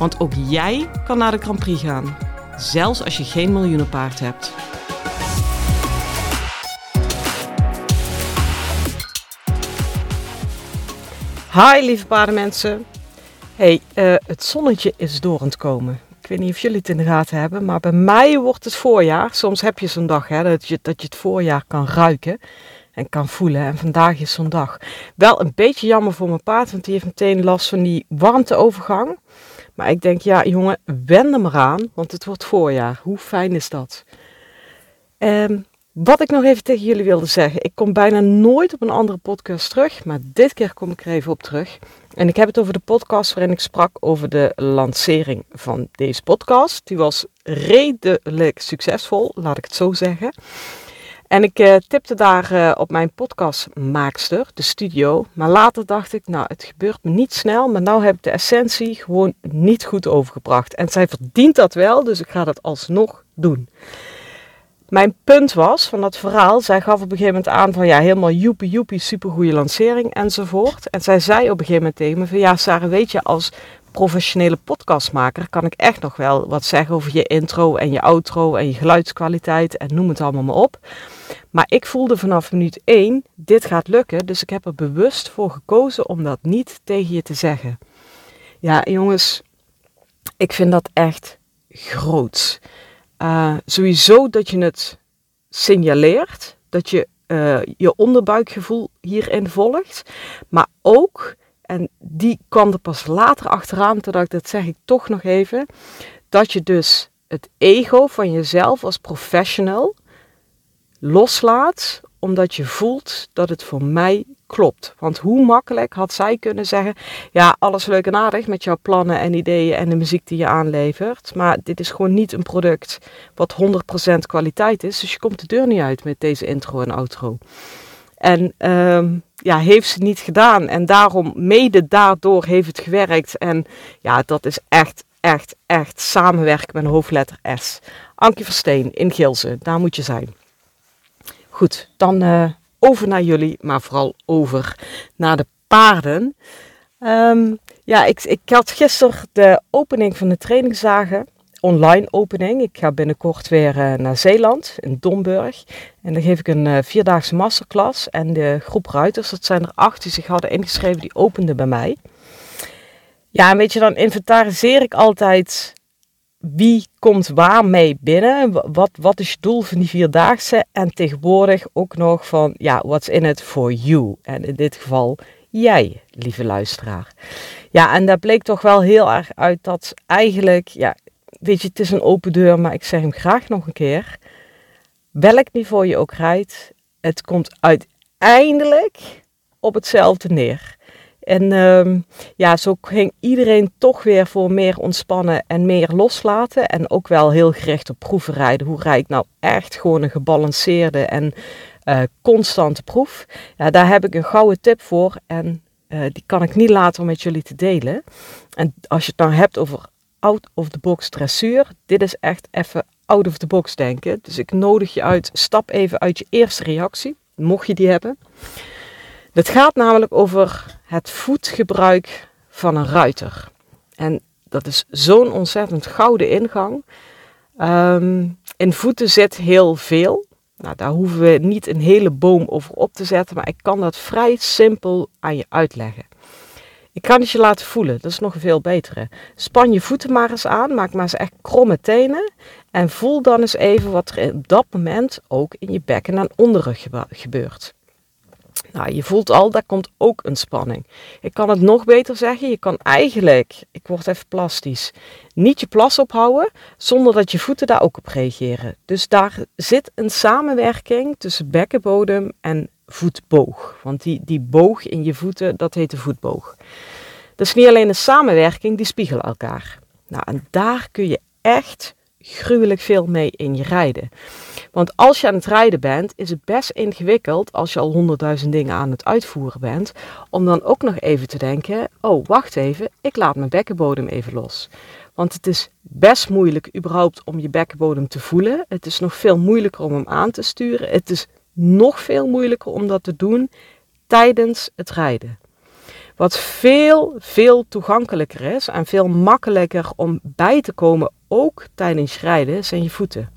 Want ook jij kan naar de Grand Prix gaan, zelfs als je geen miljoenenpaard hebt. Hi lieve paardenmensen. Hey, uh, het zonnetje is door aan het komen. Ik weet niet of jullie het in de gaten hebben, maar bij mij wordt het voorjaar. Soms heb je zo'n dag hè, dat, je, dat je het voorjaar kan ruiken en kan voelen. En vandaag is zo'n dag. Wel een beetje jammer voor mijn paard, want die heeft meteen last van die warmteovergang. Maar ik denk, ja jongen, wend er maar aan, want het wordt voorjaar. Hoe fijn is dat? Um, wat ik nog even tegen jullie wilde zeggen. Ik kom bijna nooit op een andere podcast terug, maar dit keer kom ik er even op terug. En ik heb het over de podcast waarin ik sprak over de lancering van deze podcast. Die was redelijk succesvol, laat ik het zo zeggen. En ik uh, tipte daar uh, op mijn podcastmaakster, de studio. Maar later dacht ik, nou, het gebeurt me niet snel. Maar nou heb ik de essentie gewoon niet goed overgebracht. En zij verdient dat wel, dus ik ga dat alsnog doen. Mijn punt was van dat verhaal, zij gaf op een gegeven moment aan van ja, helemaal joepie joepie, supergoeie lancering enzovoort. En zij zei op een gegeven moment tegen me van ja, Sarah, weet je, als professionele podcastmaker kan ik echt nog wel wat zeggen over je intro en je outro en je geluidskwaliteit en noem het allemaal maar op. Maar ik voelde vanaf minuut 1, dit gaat lukken, dus ik heb er bewust voor gekozen om dat niet tegen je te zeggen. Ja, jongens, ik vind dat echt groots. Uh, sowieso dat je het signaleert, dat je uh, je onderbuikgevoel hierin volgt, maar ook, en die kwam er pas later achteraan, totdat dat zeg ik toch nog even, dat je dus het ego van jezelf als professional loslaat, omdat je voelt dat het voor mij klopt. Want hoe makkelijk had zij kunnen zeggen: Ja, alles leuk en aardig met jouw plannen en ideeën en de muziek die je aanlevert. Maar dit is gewoon niet een product wat 100% kwaliteit is. Dus je komt de deur niet uit met deze intro en outro. En uh, ja, heeft ze niet gedaan. En daarom, mede daardoor heeft het gewerkt. En ja, dat is echt, echt, echt samenwerken met hoofdletter S. Ankie Versteen in Gilze, daar moet je zijn. Goed, dan uh, over naar jullie, maar vooral over naar de paarden. Um, ja, ik, ik had gisteren de opening van de trainingsdagen, online opening. Ik ga binnenkort weer uh, naar Zeeland, in Domburg. En dan geef ik een uh, vierdaagse masterclass. En de groep ruiters, dat zijn er acht die zich hadden ingeschreven, die openden bij mij. Ja, weet je, dan inventariseer ik altijd wie komt waar mee binnen? Wat, wat is je doel van die vierdaagse? En tegenwoordig ook nog van, ja, what's in it for you? En in dit geval jij, lieve luisteraar. Ja, en daar bleek toch wel heel erg uit dat eigenlijk, ja, weet je, het is een open deur, maar ik zeg hem graag nog een keer. Welk niveau je ook rijdt, het komt uiteindelijk op hetzelfde neer. En um, ja, zo ging iedereen toch weer voor meer ontspannen en meer loslaten. En ook wel heel gericht op proeven rijden. Hoe rijd ik nou echt gewoon een gebalanceerde en uh, constante proef? Ja, daar heb ik een gouden tip voor. En uh, die kan ik niet laten om met jullie te delen. En als je het dan hebt over out of the box dressuur. Dit is echt even out of the box denken. Dus ik nodig je uit, stap even uit je eerste reactie. Mocht je die hebben. Het gaat namelijk over het voetgebruik van een ruiter. En dat is zo'n ontzettend gouden ingang. Um, in voeten zit heel veel. Nou, daar hoeven we niet een hele boom over op te zetten, maar ik kan dat vrij simpel aan je uitleggen. Ik kan het je laten voelen, dat is nog een veel betere. Span je voeten maar eens aan, maak maar eens echt kromme tenen en voel dan eens even wat er op dat moment ook in je bekken en onderrug gebeurt. Nou, je voelt al, daar komt ook een spanning. Ik kan het nog beter zeggen, je kan eigenlijk, ik word even plastisch, niet je plas ophouden zonder dat je voeten daar ook op reageren. Dus daar zit een samenwerking tussen bekkenbodem en voetboog. Want die, die boog in je voeten, dat heet de voetboog. Dat is niet alleen een samenwerking, die spiegelen elkaar. Nou, en daar kun je echt gruwelijk veel mee in je rijden. Want als je aan het rijden bent, is het best ingewikkeld als je al honderdduizend dingen aan het uitvoeren bent, om dan ook nog even te denken: oh, wacht even, ik laat mijn bekkenbodem even los. Want het is best moeilijk überhaupt om je bekkenbodem te voelen. Het is nog veel moeilijker om hem aan te sturen. Het is nog veel moeilijker om dat te doen tijdens het rijden. Wat veel, veel toegankelijker is en veel makkelijker om bij te komen, ook tijdens rijden, zijn je voeten.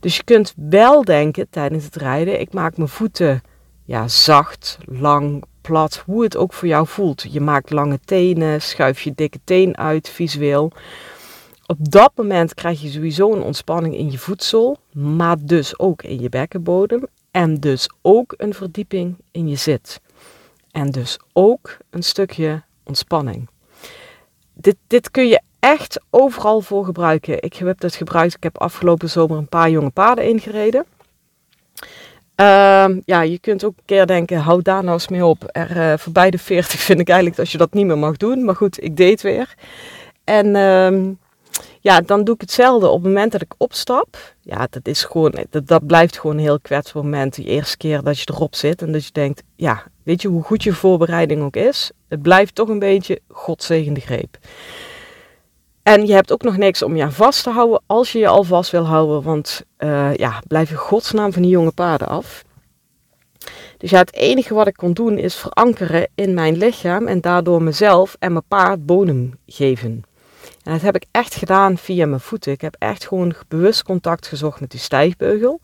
Dus je kunt wel denken tijdens het rijden, ik maak mijn voeten ja, zacht, lang, plat, hoe het ook voor jou voelt. Je maakt lange tenen, schuif je dikke teen uit visueel. Op dat moment krijg je sowieso een ontspanning in je voedsel, maar dus ook in je bekkenbodem en dus ook een verdieping in je zit. En dus ook een stukje ontspanning. Dit, dit kun je echt overal voor gebruiken. Ik heb het gebruikt. Ik heb afgelopen zomer een paar jonge paarden ingereden. Uh, ja, je kunt ook een keer denken, hou daar nou eens mee op. Er, uh, voorbij de 40 vind ik eigenlijk dat je dat niet meer mag doen. Maar goed, ik deed het weer. En uh, ja, dan doe ik hetzelfde op het moment dat ik opstap. Ja, dat is gewoon, dat, dat blijft gewoon een heel kwetsbaar moment. De eerste keer dat je erop zit en dat je denkt, ja, weet je hoe goed je voorbereiding ook is. Het blijft toch een beetje godzegende greep. En je hebt ook nog niks om je vast te houden als je je al vast wil houden. Want uh, ja, blijf je godsnaam van die jonge paarden af. Dus ja, het enige wat ik kon doen is verankeren in mijn lichaam en daardoor mezelf en mijn paard bodem geven. En dat heb ik echt gedaan via mijn voeten. Ik heb echt gewoon bewust contact gezocht met die stijgbeugel.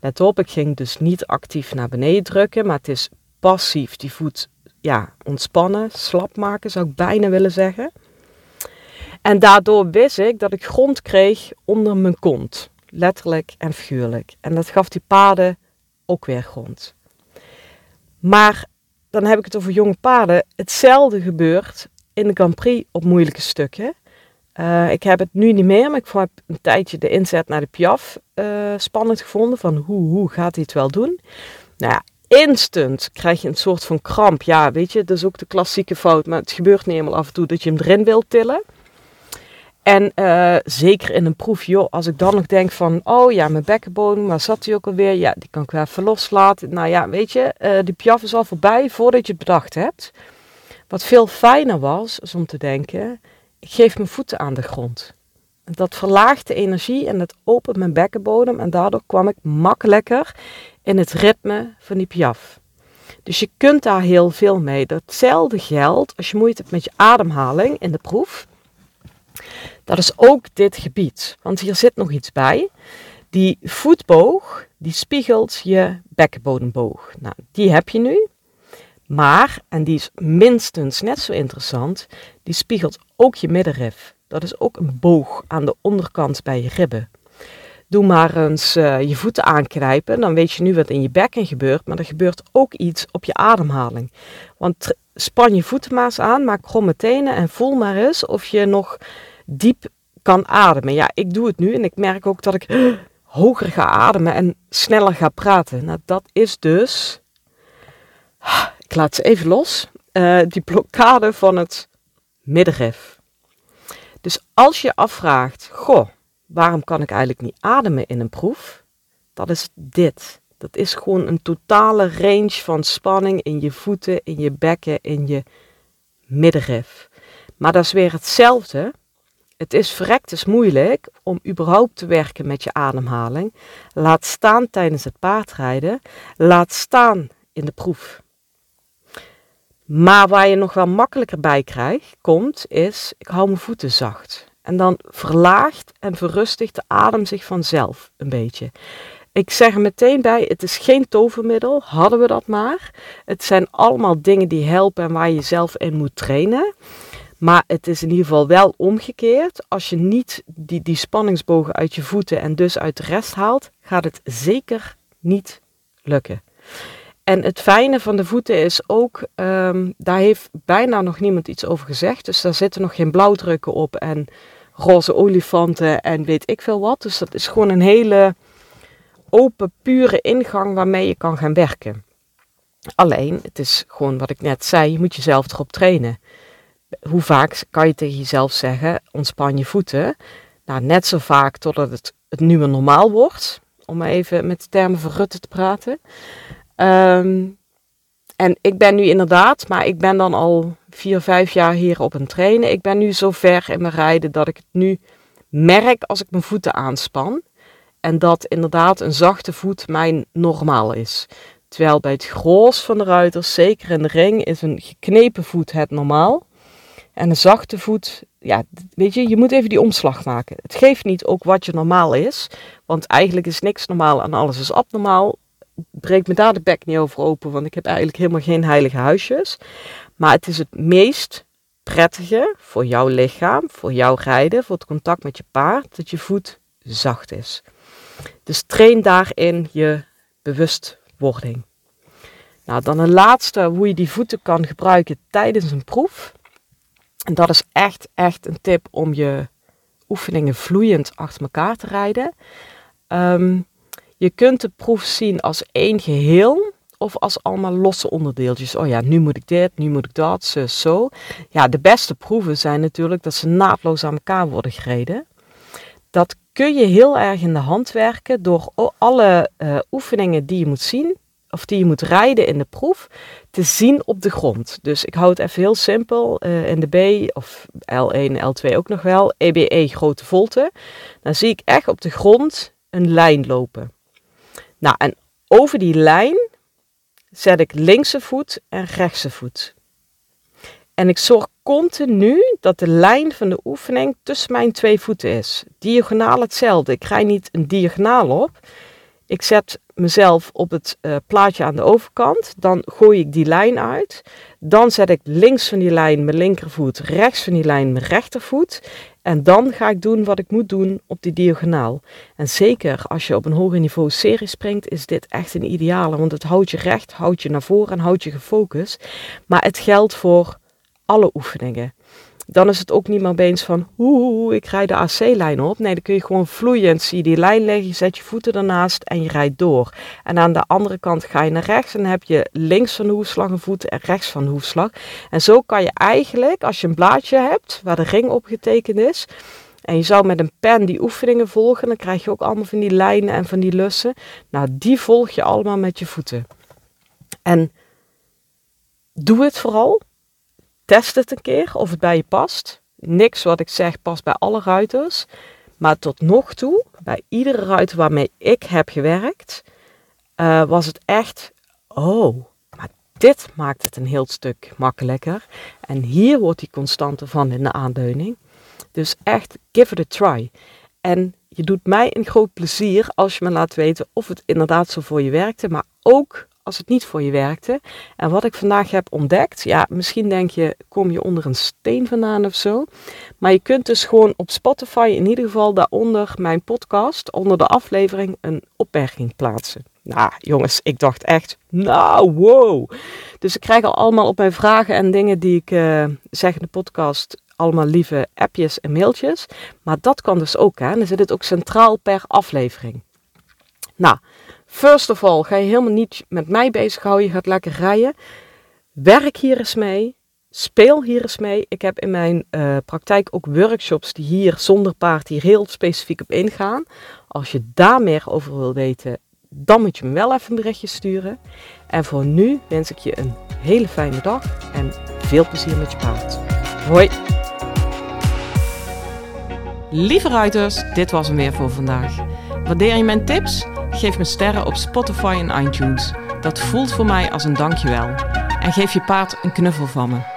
Let op, ik ging dus niet actief naar beneden drukken, maar het is passief die voet ja, ontspannen, slap maken zou ik bijna willen zeggen. En daardoor wist ik dat ik grond kreeg onder mijn kont. Letterlijk en figuurlijk. En dat gaf die paarden ook weer grond. Maar dan heb ik het over jonge paarden. Hetzelfde gebeurt in de Grand Prix op moeilijke stukken. Uh, ik heb het nu niet meer, maar ik heb een tijdje de inzet naar de Piaf uh, spannend gevonden. Van hoe, hoe gaat hij het wel doen? Nou ja, instant krijg je een soort van kramp. Ja, weet je, dat is ook de klassieke fout. Maar het gebeurt niet helemaal af en toe dat je hem erin wilt tillen. En uh, zeker in een proef, joh, als ik dan nog denk van, oh ja, mijn bekkenbodem, waar zat hij ook alweer? Ja, die kan ik wel even loslaten. Nou ja, weet je, uh, die piaf is al voorbij voordat je het bedacht hebt. Wat veel fijner was, is om te denken, ik geef mijn voeten aan de grond. Dat verlaagt de energie en dat opent mijn bekkenbodem en daardoor kwam ik makkelijker in het ritme van die piaf. Dus je kunt daar heel veel mee. Datzelfde geldt als je moeite hebt met je ademhaling in de proef. Dat is ook dit gebied. Want hier zit nog iets bij. Die voetboog, die spiegelt je bekkenbodemboog. Nou, die heb je nu. Maar, en die is minstens net zo interessant, die spiegelt ook je middenrif. Dat is ook een boog aan de onderkant bij je ribben. Doe maar eens uh, je voeten aanknijpen, dan weet je nu wat in je bekken gebeurt, maar er gebeurt ook iets op je ademhaling. Want span je voeten maar eens aan, maak kromme tenen en voel maar eens of je nog diep kan ademen. Ja, ik doe het nu en ik merk ook dat ik hoger ga ademen en sneller ga praten. Nou, dat is dus, ik laat ze even los, uh, die blokkade van het middenrif. Dus als je afvraagt, goh, waarom kan ik eigenlijk niet ademen in een proef? Dat is dit. Dat is gewoon een totale range van spanning in je voeten, in je bekken, in je middenrif. Maar dat is weer hetzelfde het is verrekt is moeilijk om überhaupt te werken met je ademhaling. Laat staan tijdens het paardrijden. Laat staan in de proef. Maar waar je nog wel makkelijker bij krijgt, komt, is ik hou mijn voeten zacht. En dan verlaagt en verrustigt de adem zich vanzelf een beetje. Ik zeg er meteen bij, het is geen tovermiddel, hadden we dat maar. Het zijn allemaal dingen die helpen en waar je zelf in moet trainen. Maar het is in ieder geval wel omgekeerd. Als je niet die, die spanningsbogen uit je voeten en dus uit de rest haalt, gaat het zeker niet lukken. En het fijne van de voeten is ook, um, daar heeft bijna nog niemand iets over gezegd. Dus daar zitten nog geen blauwdrukken op en roze olifanten en weet ik veel wat. Dus dat is gewoon een hele open, pure ingang waarmee je kan gaan werken. Alleen, het is gewoon wat ik net zei, je moet jezelf erop trainen. Hoe vaak kan je tegen jezelf zeggen, ontspan je voeten? Nou, net zo vaak totdat het het nieuwe normaal wordt. Om even met de termen van Rutte te praten. Ehm, en ik ben nu inderdaad, maar ik ben dan al vier, vijf jaar hier op een trainen. Ik ben nu zo ver in mijn rijden dat ik het nu merk als ik mijn voeten aanspan. En dat inderdaad een zachte voet mijn normaal is. Terwijl bij het gros van de ruiters, zeker in de ring, is een geknepen voet het normaal. En een zachte voet, ja, weet je, je moet even die omslag maken. Het geeft niet ook wat je normaal is, want eigenlijk is niks normaal en alles is abnormaal. Breek me daar de bek niet over open, want ik heb eigenlijk helemaal geen heilige huisjes. Maar het is het meest prettige voor jouw lichaam, voor jouw rijden, voor het contact met je paard, dat je voet zacht is. Dus train daarin je bewustwording. Nou, dan een laatste, hoe je die voeten kan gebruiken tijdens een proef. En dat is echt, echt een tip om je oefeningen vloeiend achter elkaar te rijden. Ehm, je kunt de proef zien als één geheel of als allemaal losse onderdeeltjes. Oh ja, nu moet ik dit, nu moet ik dat, zo. Ja, de beste proeven zijn natuurlijk dat ze naadloos aan elkaar worden gereden. Dat kun je heel erg in de hand werken door alle uh, oefeningen die je moet zien, of die je moet rijden in de proef, te zien op de grond. Dus ik hou het even heel simpel. Uh, in de B of L1, L2 ook nog wel. EBE e, grote volte. Dan zie ik echt op de grond een lijn lopen. Nou, en over die lijn zet ik linkse voet en rechtse voet. En ik zorg continu dat de lijn van de oefening tussen mijn twee voeten is. Diagonaal hetzelfde. Ik rij niet een diagonaal op. Ik zet mezelf op het uh, plaatje aan de overkant. Dan gooi ik die lijn uit. Dan zet ik links van die lijn mijn linkervoet, rechts van die lijn mijn rechtervoet. En dan ga ik doen wat ik moet doen op die diagonaal. En zeker als je op een hoger niveau serie springt, is dit echt een ideale. Want het houdt je recht, houdt je naar voren en houdt je gefocust. Maar het geldt voor alle oefeningen dan is het ook niet meer opeens van, ik rijd de AC-lijn op. Nee, dan kun je gewoon vloeiend, zie je die lijn leggen, je zet je voeten ernaast en je rijdt door. En aan de andere kant ga je naar rechts en heb je links van de hoefslag een voet en rechts van de hoefslag. En zo kan je eigenlijk, als je een blaadje hebt waar de ring op getekend is, en je zou met een pen die oefeningen volgen, dan krijg je ook allemaal van die lijnen en van die lussen. Nou, die volg je allemaal met je voeten. En doe het vooral. Test het een keer of het bij je past. Niks wat ik zeg past bij alle ruiters. Maar tot nog toe, bij iedere ruiter waarmee ik heb gewerkt, uh, was het echt, oh, maar dit maakt het een heel stuk makkelijker. En hier wordt die constante van in de aandeuning. Dus echt, give it a try. En je doet mij een groot plezier als je me laat weten of het inderdaad zo voor je werkte, maar ook als het niet voor je werkte. En wat ik vandaag heb ontdekt, ja, misschien denk je, kom je onder een steen vandaan of zo. Maar je kunt dus gewoon op Spotify in ieder geval daaronder mijn podcast, onder de aflevering, een opmerking plaatsen. Nou, jongens, ik dacht echt, nou, wow. Dus ik krijg al allemaal op mijn vragen en dingen die ik uh, zeg in de podcast, allemaal lieve appjes en mailtjes. Maar dat kan dus ook, hè. Dan zit het ook centraal per aflevering. Nou, First of all, ga je helemaal niet met mij bezighouden. Je gaat lekker rijden. Werk hier eens mee. Speel hier eens mee. Ik heb in mijn uh, praktijk ook workshops die hier zonder paard hier heel specifiek op ingaan. Als je daar meer over wil weten, dan moet je me wel even een berichtje sturen. En voor nu wens ik je een hele fijne dag en veel plezier met je paard. Hoi! Lieve ruiters, dit was hem weer voor vandaag. Waardeer je mijn tips? Geef me sterren op Spotify en iTunes. Dat voelt voor mij als een dankjewel. En geef je paard een knuffel van me.